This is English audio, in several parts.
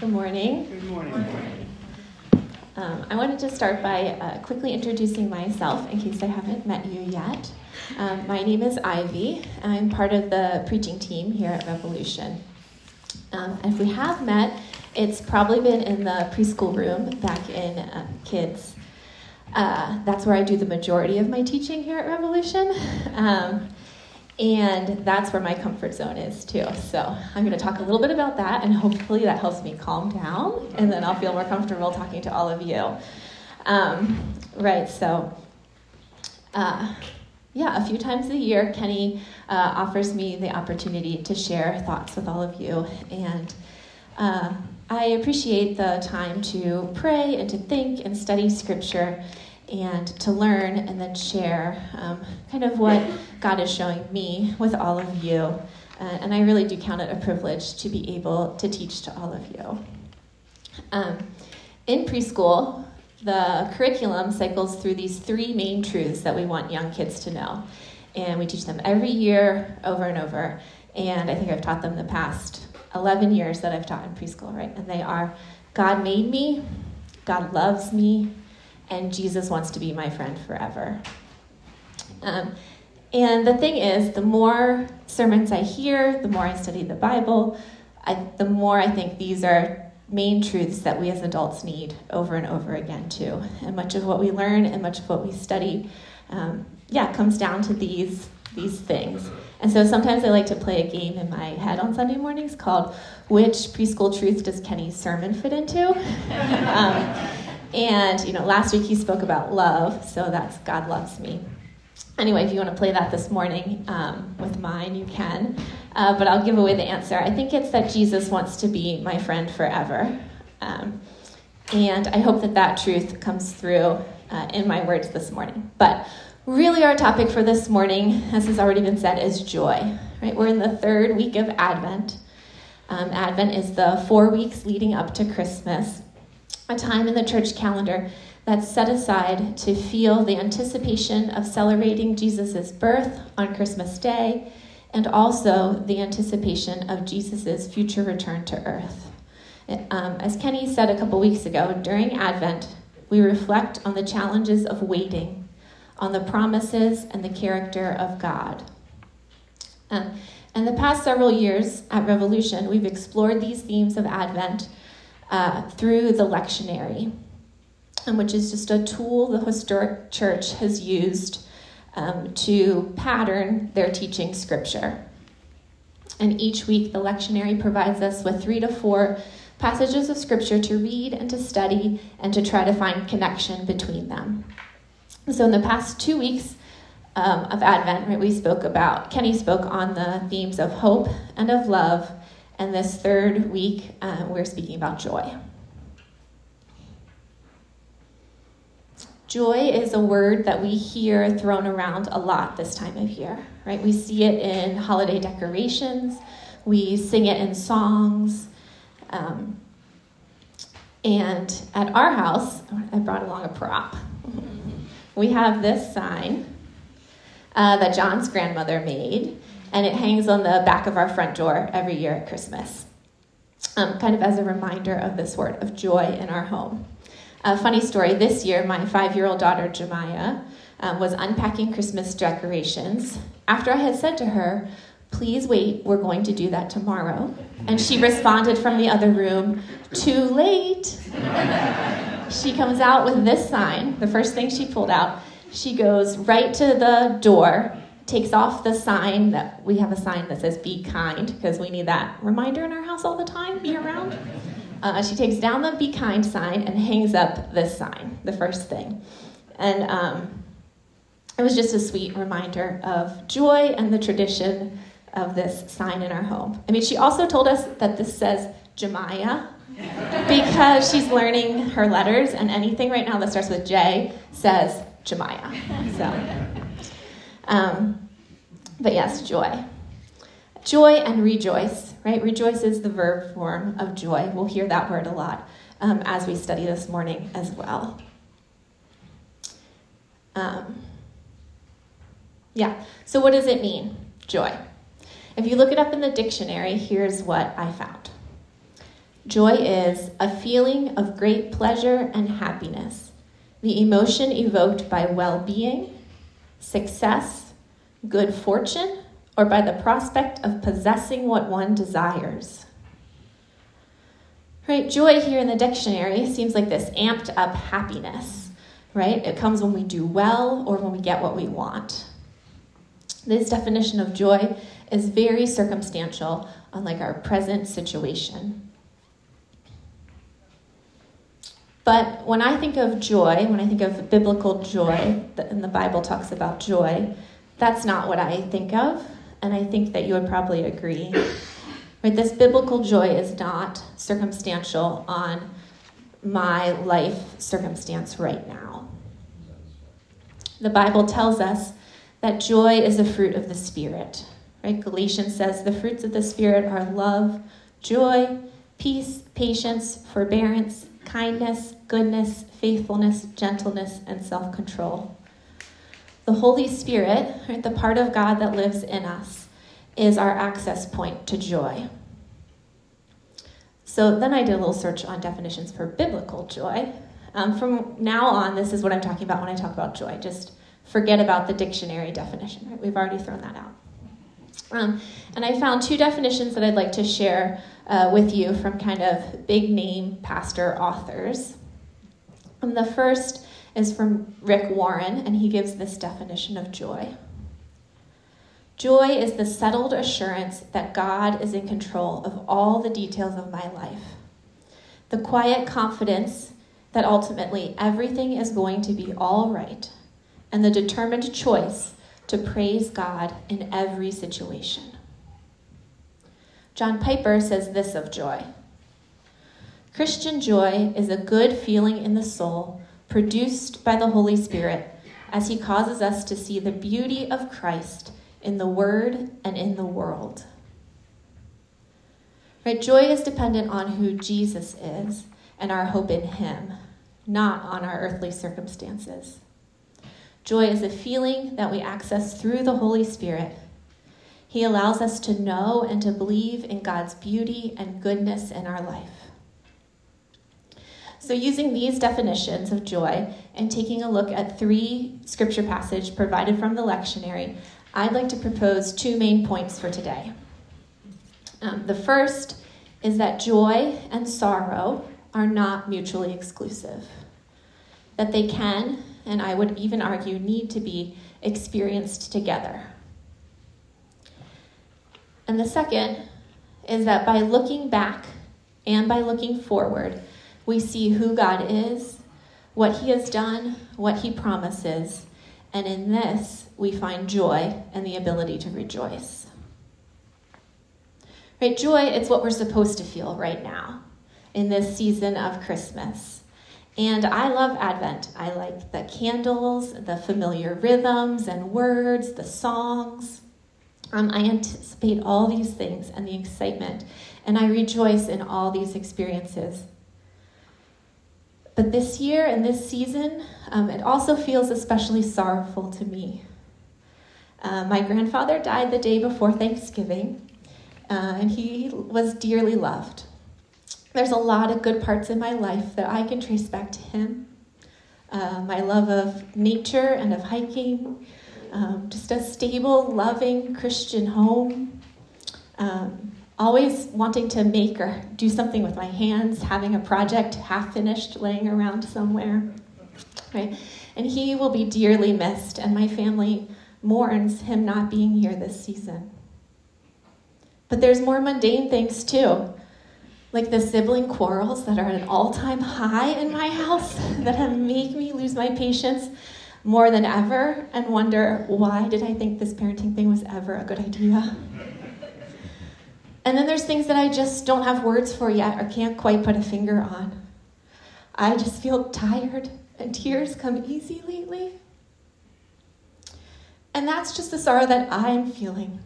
Good morning. Good morning. Um, I wanted to start by uh, quickly introducing myself in case I haven't met you yet. Um, my name is Ivy. I'm part of the preaching team here at Revolution. Um, if we have met, it's probably been in the preschool room back in uh, kids. Uh, that's where I do the majority of my teaching here at Revolution. And that's where my comfort zone is too. So I'm going to talk a little bit about that, and hopefully that helps me calm down, and then I'll feel more comfortable talking to all of you. Um, right, so uh, yeah, a few times a year, Kenny uh, offers me the opportunity to share thoughts with all of you, and uh, I appreciate the time to pray and to think and study scripture and to learn and then share um, kind of what God is showing me with all of you. Uh, and I really do count it a privilege to be able to teach to all of you. Um, in preschool, the curriculum cycles through these three main truths that we want young kids to know. And we teach them every year over and over. And I think I've taught them the past 11 years that I've taught in preschool, right? And they are God made me, God loves me, and Jesus wants to be my friend forever. Um, and the thing is, the more sermons I hear, the more I study the Bible, I, the more I think these are main truths that we as adults need over and over again, too. And much of what we learn and much of what we study, um, yeah, comes down to these, these things. And so sometimes I like to play a game in my head on Sunday mornings called Which Preschool Truth Does Kenny's Sermon Fit Into? um, and, you know, last week he spoke about love, so that's God loves me. Anyway, if you want to play that this morning um, with mine, you can. Uh, but I'll give away the answer. I think it's that Jesus wants to be my friend forever. Um, and I hope that that truth comes through uh, in my words this morning. But really, our topic for this morning, as has already been said, is joy. Right? We're in the third week of Advent. Um, Advent is the four weeks leading up to Christmas a time in the church calendar that's set aside to feel the anticipation of celebrating Jesus' birth on Christmas Day and also the anticipation of Jesus' future return to earth. Um, as Kenny said a couple weeks ago, during Advent, we reflect on the challenges of waiting, on the promises and the character of God. Um, in the past several years at Revolution, we've explored these themes of Advent uh, through the lectionary, um, which is just a tool the historic church has used um, to pattern their teaching scripture. And each week, the lectionary provides us with three to four passages of scripture to read and to study and to try to find connection between them. So, in the past two weeks um, of Advent, right, we spoke about, Kenny spoke on the themes of hope and of love and this third week, uh, we're speaking about joy. Joy is a word that we hear thrown around a lot this time of year, right? We see it in holiday decorations, we sing it in songs. Um, and at our house, I brought along a prop. we have this sign uh, that John's grandmother made and it hangs on the back of our front door every year at Christmas, um, kind of as a reminder of this word of joy in our home. A funny story this year, my five year old daughter, Jemiah, um, was unpacking Christmas decorations after I had said to her, Please wait, we're going to do that tomorrow. And she responded from the other room, Too late. she comes out with this sign, the first thing she pulled out. She goes right to the door takes off the sign that we have a sign that says be kind because we need that reminder in our house all the time be around uh, she takes down the be kind sign and hangs up this sign the first thing. And um, it was just a sweet reminder of joy and the tradition of this sign in our home. I mean she also told us that this says jemiah because she's learning her letters and anything right now that starts with j says jemiah. So um, but yes, joy. Joy and rejoice, right? Rejoice is the verb form of joy. We'll hear that word a lot um, as we study this morning as well. Um, yeah, so what does it mean, joy? If you look it up in the dictionary, here's what I found Joy is a feeling of great pleasure and happiness, the emotion evoked by well being, success, good fortune, or by the prospect of possessing what one desires. Right? Joy here in the dictionary seems like this amped up happiness, right? It comes when we do well or when we get what we want. This definition of joy is very circumstantial, unlike our present situation. But when I think of joy, when I think of biblical joy, and the Bible talks about joy, that's not what I think of, and I think that you would probably agree. Right? This biblical joy is not circumstantial on my life circumstance right now. The Bible tells us that joy is a fruit of the Spirit. Right? Galatians says the fruits of the Spirit are love, joy, peace, patience, forbearance, kindness, goodness, faithfulness, gentleness, and self control. The Holy Spirit, right, the part of God that lives in us, is our access point to joy. So then I did a little search on definitions for biblical joy. Um, from now on, this is what I'm talking about when I talk about joy. Just forget about the dictionary definition. Right? We've already thrown that out. Um, and I found two definitions that I'd like to share uh, with you from kind of big name pastor authors. And the first is from Rick Warren, and he gives this definition of joy. Joy is the settled assurance that God is in control of all the details of my life. The quiet confidence that ultimately everything is going to be all right and the determined choice to praise God in every situation. John Piper says this of joy Christian joy is a good feeling in the soul produced by the Holy Spirit as he causes us to see the beauty of Christ in the Word and in the world. Right? Joy is dependent on who Jesus is and our hope in him, not on our earthly circumstances. Joy is a feeling that we access through the Holy Spirit. He allows us to know and to believe in God's beauty and goodness in our life. So, using these definitions of joy and taking a look at three scripture passages provided from the lectionary, I'd like to propose two main points for today. Um, the first is that joy and sorrow are not mutually exclusive, that they can and I would even argue need to be experienced together. And the second is that by looking back and by looking forward, we see who God is, what He has done, what He promises, and in this we find joy and the ability to rejoice. Right? Joy, it's what we're supposed to feel right now in this season of Christmas. And I love Advent. I like the candles, the familiar rhythms and words, the songs. Um, I anticipate all these things and the excitement, and I rejoice in all these experiences. But this year and this season, um, it also feels especially sorrowful to me. Uh, my grandfather died the day before Thanksgiving, uh, and he was dearly loved. There's a lot of good parts in my life that I can trace back to him. Uh, my love of nature and of hiking, um, just a stable, loving Christian home. Um, always wanting to make or do something with my hands, having a project half finished laying around somewhere. Right? And he will be dearly missed, and my family mourns him not being here this season. But there's more mundane things too like the sibling quarrels that are at an all time high in my house that have made me lose my patience more than ever and wonder why did I think this parenting thing was ever a good idea? And then there's things that I just don't have words for yet or can't quite put a finger on. I just feel tired and tears come easy lately. And that's just the sorrow that I'm feeling.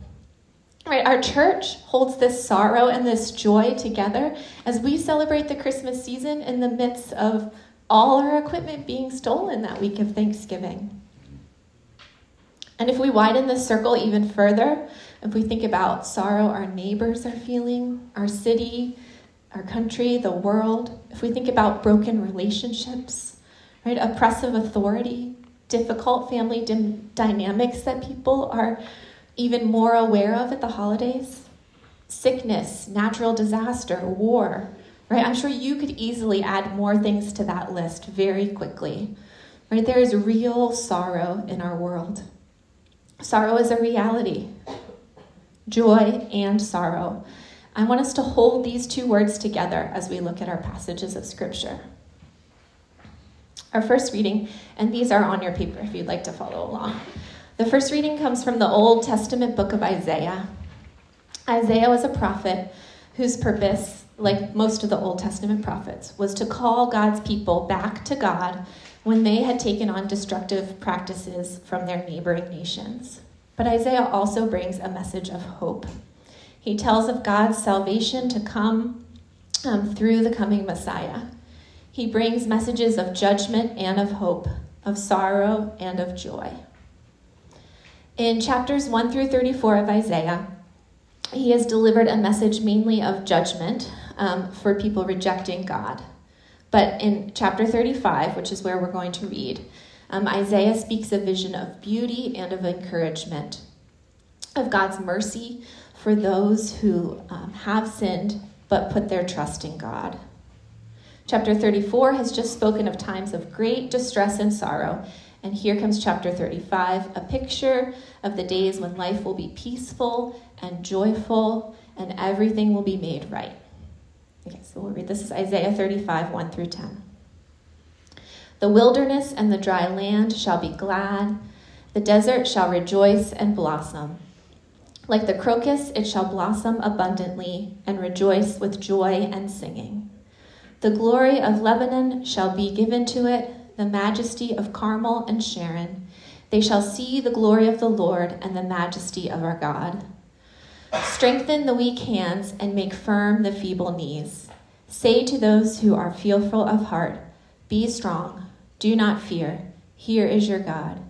Right, our church holds this sorrow and this joy together as we celebrate the Christmas season in the midst of all our equipment being stolen that week of Thanksgiving. And if we widen this circle even further, if we think about sorrow our neighbors are feeling, our city, our country, the world, if we think about broken relationships, right, oppressive authority, difficult family dynamics that people are even more aware of at the holidays, sickness, natural disaster, war, right? I'm sure you could easily add more things to that list very quickly. Right? There is real sorrow in our world. Sorrow is a reality. Joy and sorrow. I want us to hold these two words together as we look at our passages of Scripture. Our first reading, and these are on your paper if you'd like to follow along. The first reading comes from the Old Testament book of Isaiah. Isaiah was a prophet whose purpose, like most of the Old Testament prophets, was to call God's people back to God when they had taken on destructive practices from their neighboring nations. But Isaiah also brings a message of hope. He tells of God's salvation to come um, through the coming Messiah. He brings messages of judgment and of hope, of sorrow and of joy. In chapters 1 through 34 of Isaiah, he has delivered a message mainly of judgment um, for people rejecting God. But in chapter 35, which is where we're going to read, um, Isaiah speaks a vision of beauty and of encouragement, of God's mercy for those who um, have sinned but put their trust in God. Chapter 34 has just spoken of times of great distress and sorrow. And here comes chapter 35, a picture of the days when life will be peaceful and joyful and everything will be made right. Okay, so we'll read this is Isaiah 35, 1 through 10. The wilderness and the dry land shall be glad, the desert shall rejoice and blossom. Like the crocus, it shall blossom abundantly and rejoice with joy and singing. The glory of Lebanon shall be given to it, the majesty of Carmel and Sharon. They shall see the glory of the Lord and the majesty of our God. Strengthen the weak hands and make firm the feeble knees. Say to those who are fearful of heart, Be strong, do not fear. Here is your God.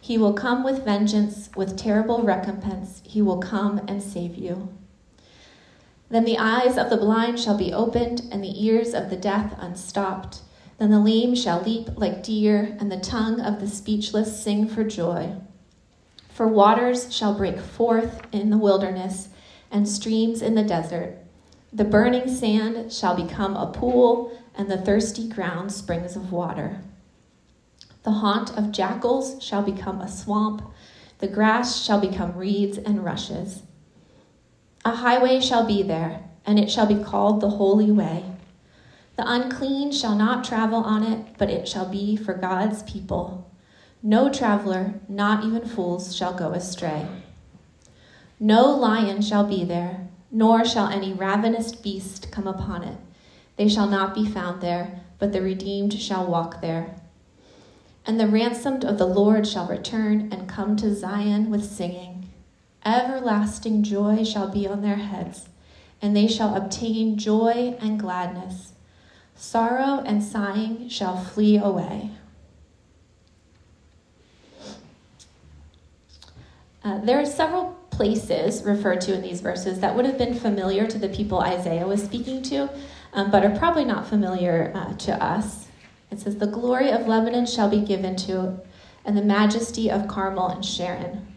He will come with vengeance, with terrible recompense. He will come and save you. Then the eyes of the blind shall be opened, and the ears of the deaf unstopped. Then the lame shall leap like deer, and the tongue of the speechless sing for joy. For waters shall break forth in the wilderness, and streams in the desert. The burning sand shall become a pool, and the thirsty ground springs of water. The haunt of jackals shall become a swamp, the grass shall become reeds and rushes. A highway shall be there, and it shall be called the Holy Way. The unclean shall not travel on it, but it shall be for God's people. No traveler, not even fools, shall go astray. No lion shall be there, nor shall any ravenous beast come upon it. They shall not be found there, but the redeemed shall walk there. And the ransomed of the Lord shall return and come to Zion with singing. Everlasting joy shall be on their heads, and they shall obtain joy and gladness. Sorrow and sighing shall flee away. Uh, there are several places referred to in these verses that would have been familiar to the people Isaiah was speaking to, um, but are probably not familiar uh, to us. It says, The glory of Lebanon shall be given to, and the majesty of Carmel and Sharon.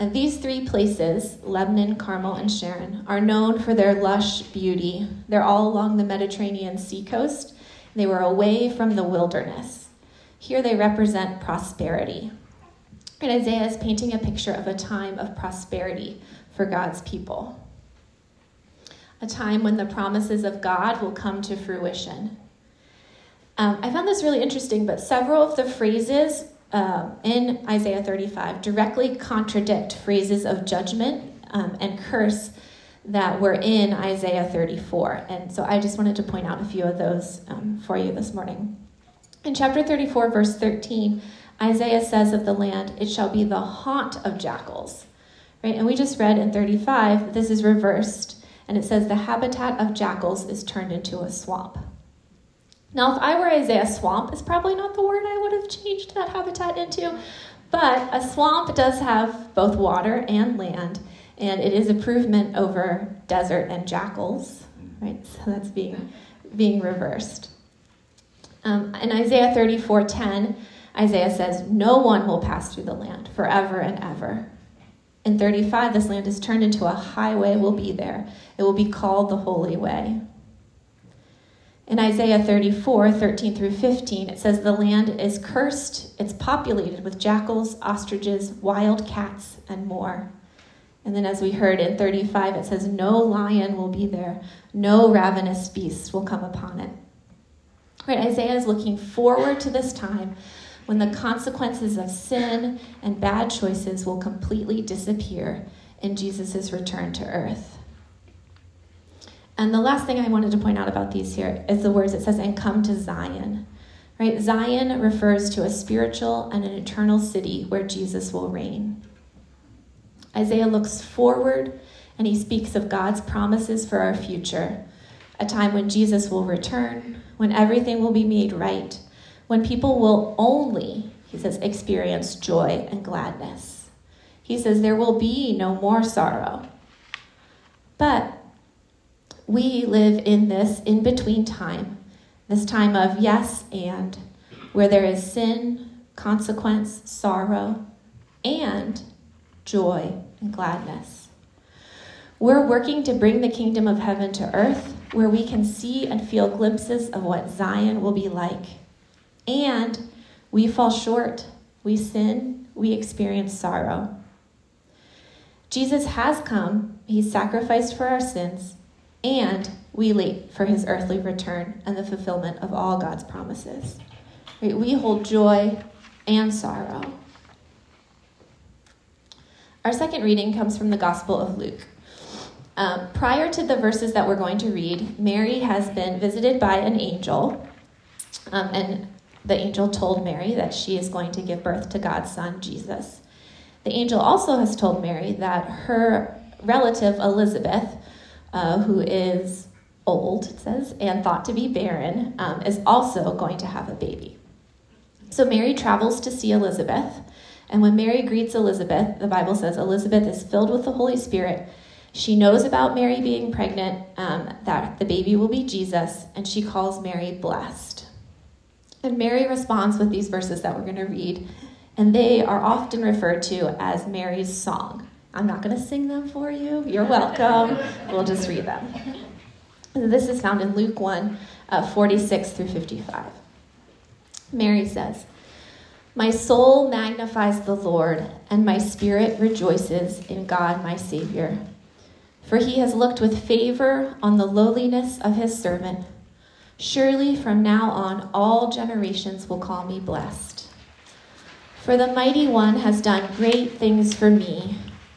And these three places, Lebanon, Carmel, and Sharon, are known for their lush beauty. They're all along the Mediterranean seacoast. They were away from the wilderness. Here they represent prosperity. And Isaiah is painting a picture of a time of prosperity for God's people. A time when the promises of God will come to fruition. Um, I found this really interesting, but several of the phrases um, in Isaiah 35 directly contradict phrases of judgment um, and curse that were in Isaiah 34. And so I just wanted to point out a few of those um, for you this morning. In chapter 34, verse 13, Isaiah says of the land, It shall be the haunt of jackals. Right? And we just read in 35, this is reversed, and it says, The habitat of jackals is turned into a swamp. Now, if I were Isaiah, swamp is probably not the word I would have changed that habitat into, but a swamp does have both water and land, and it is improvement over desert and jackals. right? So that's being, being reversed. Um, in Isaiah 34 10, Isaiah says, No one will pass through the land forever and ever. In 35, this land is turned into a highway, will be there. It will be called the Holy Way. In Isaiah 34, 13 through 15, it says, The land is cursed, it's populated with jackals, ostriches, wild cats, and more. And then, as we heard in 35, it says, No lion will be there, no ravenous beast will come upon it. Right, Isaiah is looking forward to this time when the consequences of sin and bad choices will completely disappear in Jesus' return to earth. And the last thing I wanted to point out about these here is the words it says, and come to Zion. Right? Zion refers to a spiritual and an eternal city where Jesus will reign. Isaiah looks forward and he speaks of God's promises for our future, a time when Jesus will return, when everything will be made right, when people will only, he says, experience joy and gladness. He says there will be no more sorrow. But we live in this in between time, this time of yes and, where there is sin, consequence, sorrow, and joy and gladness. We're working to bring the kingdom of heaven to earth where we can see and feel glimpses of what Zion will be like. And we fall short, we sin, we experience sorrow. Jesus has come, he sacrificed for our sins, and we wait for his earthly return and the fulfillment of all God's promises. We hold joy and sorrow. Our second reading comes from the Gospel of Luke. Um, prior to the verses that we're going to read, Mary has been visited by an angel, um, and the angel told Mary that she is going to give birth to God's son, Jesus. The angel also has told Mary that her relative, Elizabeth, uh, who is old, it says, and thought to be barren, um, is also going to have a baby. So Mary travels to see Elizabeth, and when Mary greets Elizabeth, the Bible says Elizabeth is filled with the Holy Spirit she knows about Mary being pregnant, um, that the baby will be Jesus, and she calls Mary blessed. And Mary responds with these verses that we're going to read, and they are often referred to as Mary's song. I'm not going to sing them for you. You're welcome. we'll just read them. This is found in Luke 1 uh, 46 through 55. Mary says, My soul magnifies the Lord, and my spirit rejoices in God my Savior for he has looked with favor on the lowliness of his servant. Surely from now on all generations will call me blessed. For the mighty one has done great things for me,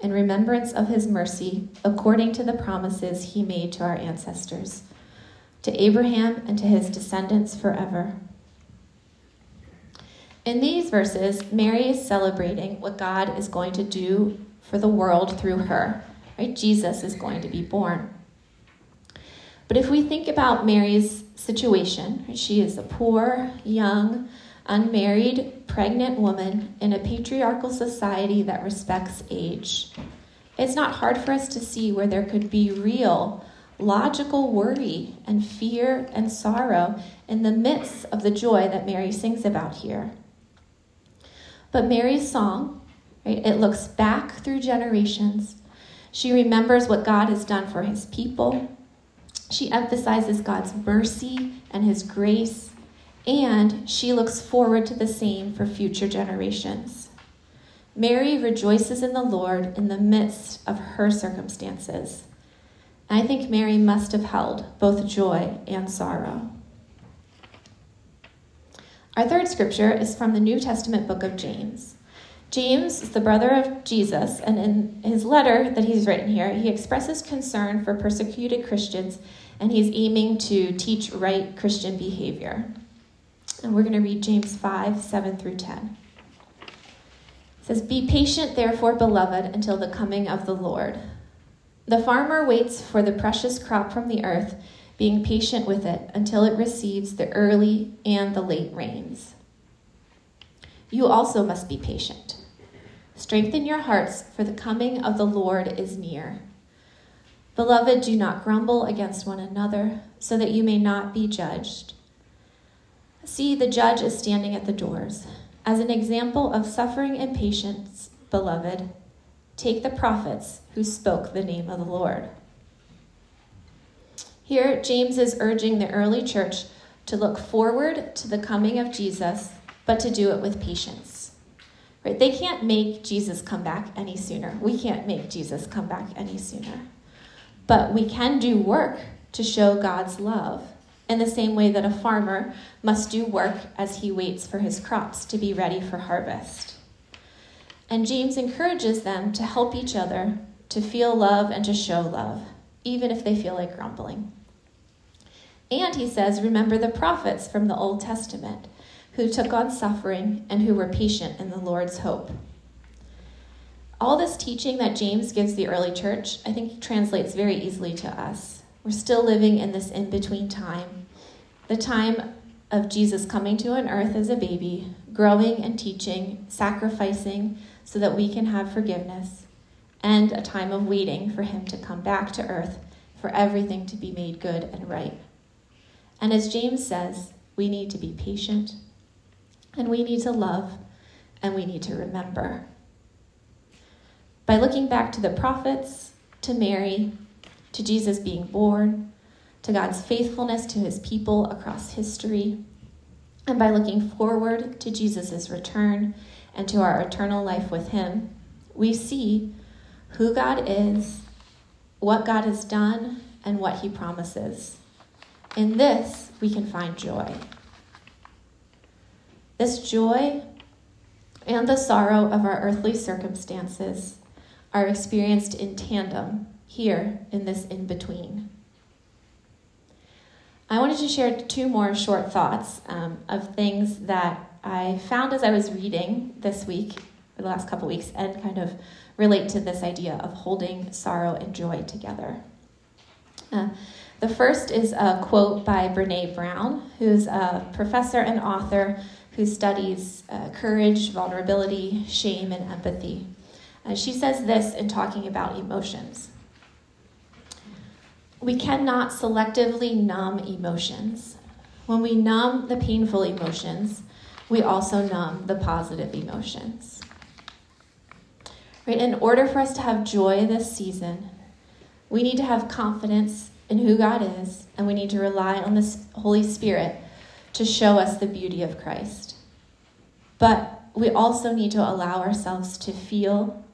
in remembrance of his mercy, according to the promises he made to our ancestors, to Abraham and to his descendants forever. In these verses, Mary is celebrating what God is going to do for the world through her. Right? Jesus is going to be born. But if we think about Mary's situation, she is a poor, young, unmarried, pregnant woman in a patriarchal society that respects age. It's not hard for us to see where there could be real, logical worry and fear and sorrow in the midst of the joy that Mary sings about here. But Mary's song, right, it looks back through generations. She remembers what God has done for his people she emphasizes God's mercy and his grace, and she looks forward to the same for future generations. Mary rejoices in the Lord in the midst of her circumstances. I think Mary must have held both joy and sorrow. Our third scripture is from the New Testament book of James. James is the brother of Jesus, and in his letter that he's written here, he expresses concern for persecuted Christians, and he's aiming to teach right Christian behavior. And we're going to read James 5 7 through 10. It says, Be patient, therefore, beloved, until the coming of the Lord. The farmer waits for the precious crop from the earth, being patient with it until it receives the early and the late rains. You also must be patient. Strengthen your hearts, for the coming of the Lord is near. Beloved, do not grumble against one another, so that you may not be judged. See, the judge is standing at the doors. As an example of suffering and patience, beloved, take the prophets who spoke the name of the Lord. Here, James is urging the early church to look forward to the coming of Jesus, but to do it with patience. Right? They can't make Jesus come back any sooner. We can't make Jesus come back any sooner. But we can do work to show God's love in the same way that a farmer must do work as he waits for his crops to be ready for harvest. And James encourages them to help each other to feel love and to show love, even if they feel like grumbling. And he says, Remember the prophets from the Old Testament who took on suffering and who were patient in the Lord's hope. All this teaching that James gives the early church, I think, translates very easily to us. We're still living in this in between time the time of Jesus coming to an earth as a baby, growing and teaching, sacrificing so that we can have forgiveness, and a time of waiting for him to come back to earth for everything to be made good and right. And as James says, we need to be patient, and we need to love, and we need to remember. By looking back to the prophets, to Mary, to Jesus being born, to God's faithfulness to his people across history, and by looking forward to Jesus' return and to our eternal life with him, we see who God is, what God has done, and what he promises. In this, we can find joy. This joy and the sorrow of our earthly circumstances are experienced in tandem here in this in between. I wanted to share two more short thoughts um, of things that I found as I was reading this week, the last couple weeks, and kind of relate to this idea of holding sorrow and joy together. Uh, the first is a quote by Brene Brown, who's a professor and author who studies uh, courage, vulnerability, shame, and empathy. Uh, she says this in talking about emotions. We cannot selectively numb emotions. When we numb the painful emotions, we also numb the positive emotions. Right? In order for us to have joy this season, we need to have confidence in who God is, and we need to rely on the Holy Spirit to show us the beauty of Christ. But we also need to allow ourselves to feel,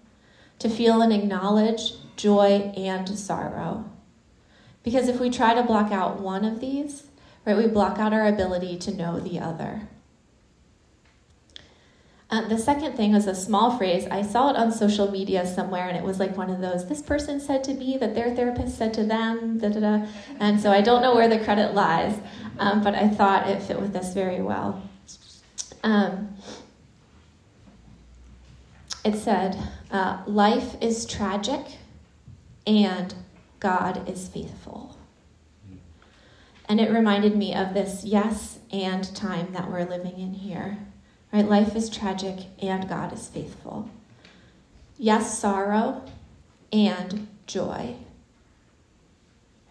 to feel and acknowledge joy and sorrow. Because if we try to block out one of these, right, we block out our ability to know the other. Uh, the second thing was a small phrase. I saw it on social media somewhere, and it was like one of those this person said to me that their therapist said to them, da da da. And so I don't know where the credit lies, um, but I thought it fit with this very well. Um, it said, uh, Life is tragic and God is faithful. And it reminded me of this yes and time that we're living in here. Right? Life is tragic and God is faithful. Yes, sorrow and joy.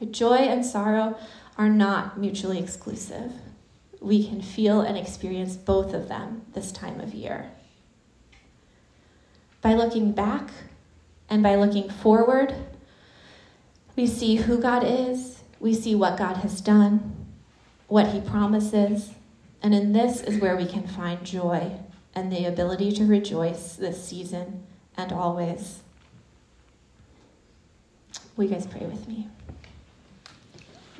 Joy and sorrow are not mutually exclusive. We can feel and experience both of them this time of year. By looking back and by looking forward, we see who God is, we see what God has done, what He promises, and in this is where we can find joy and the ability to rejoice this season and always. Will you guys pray with me?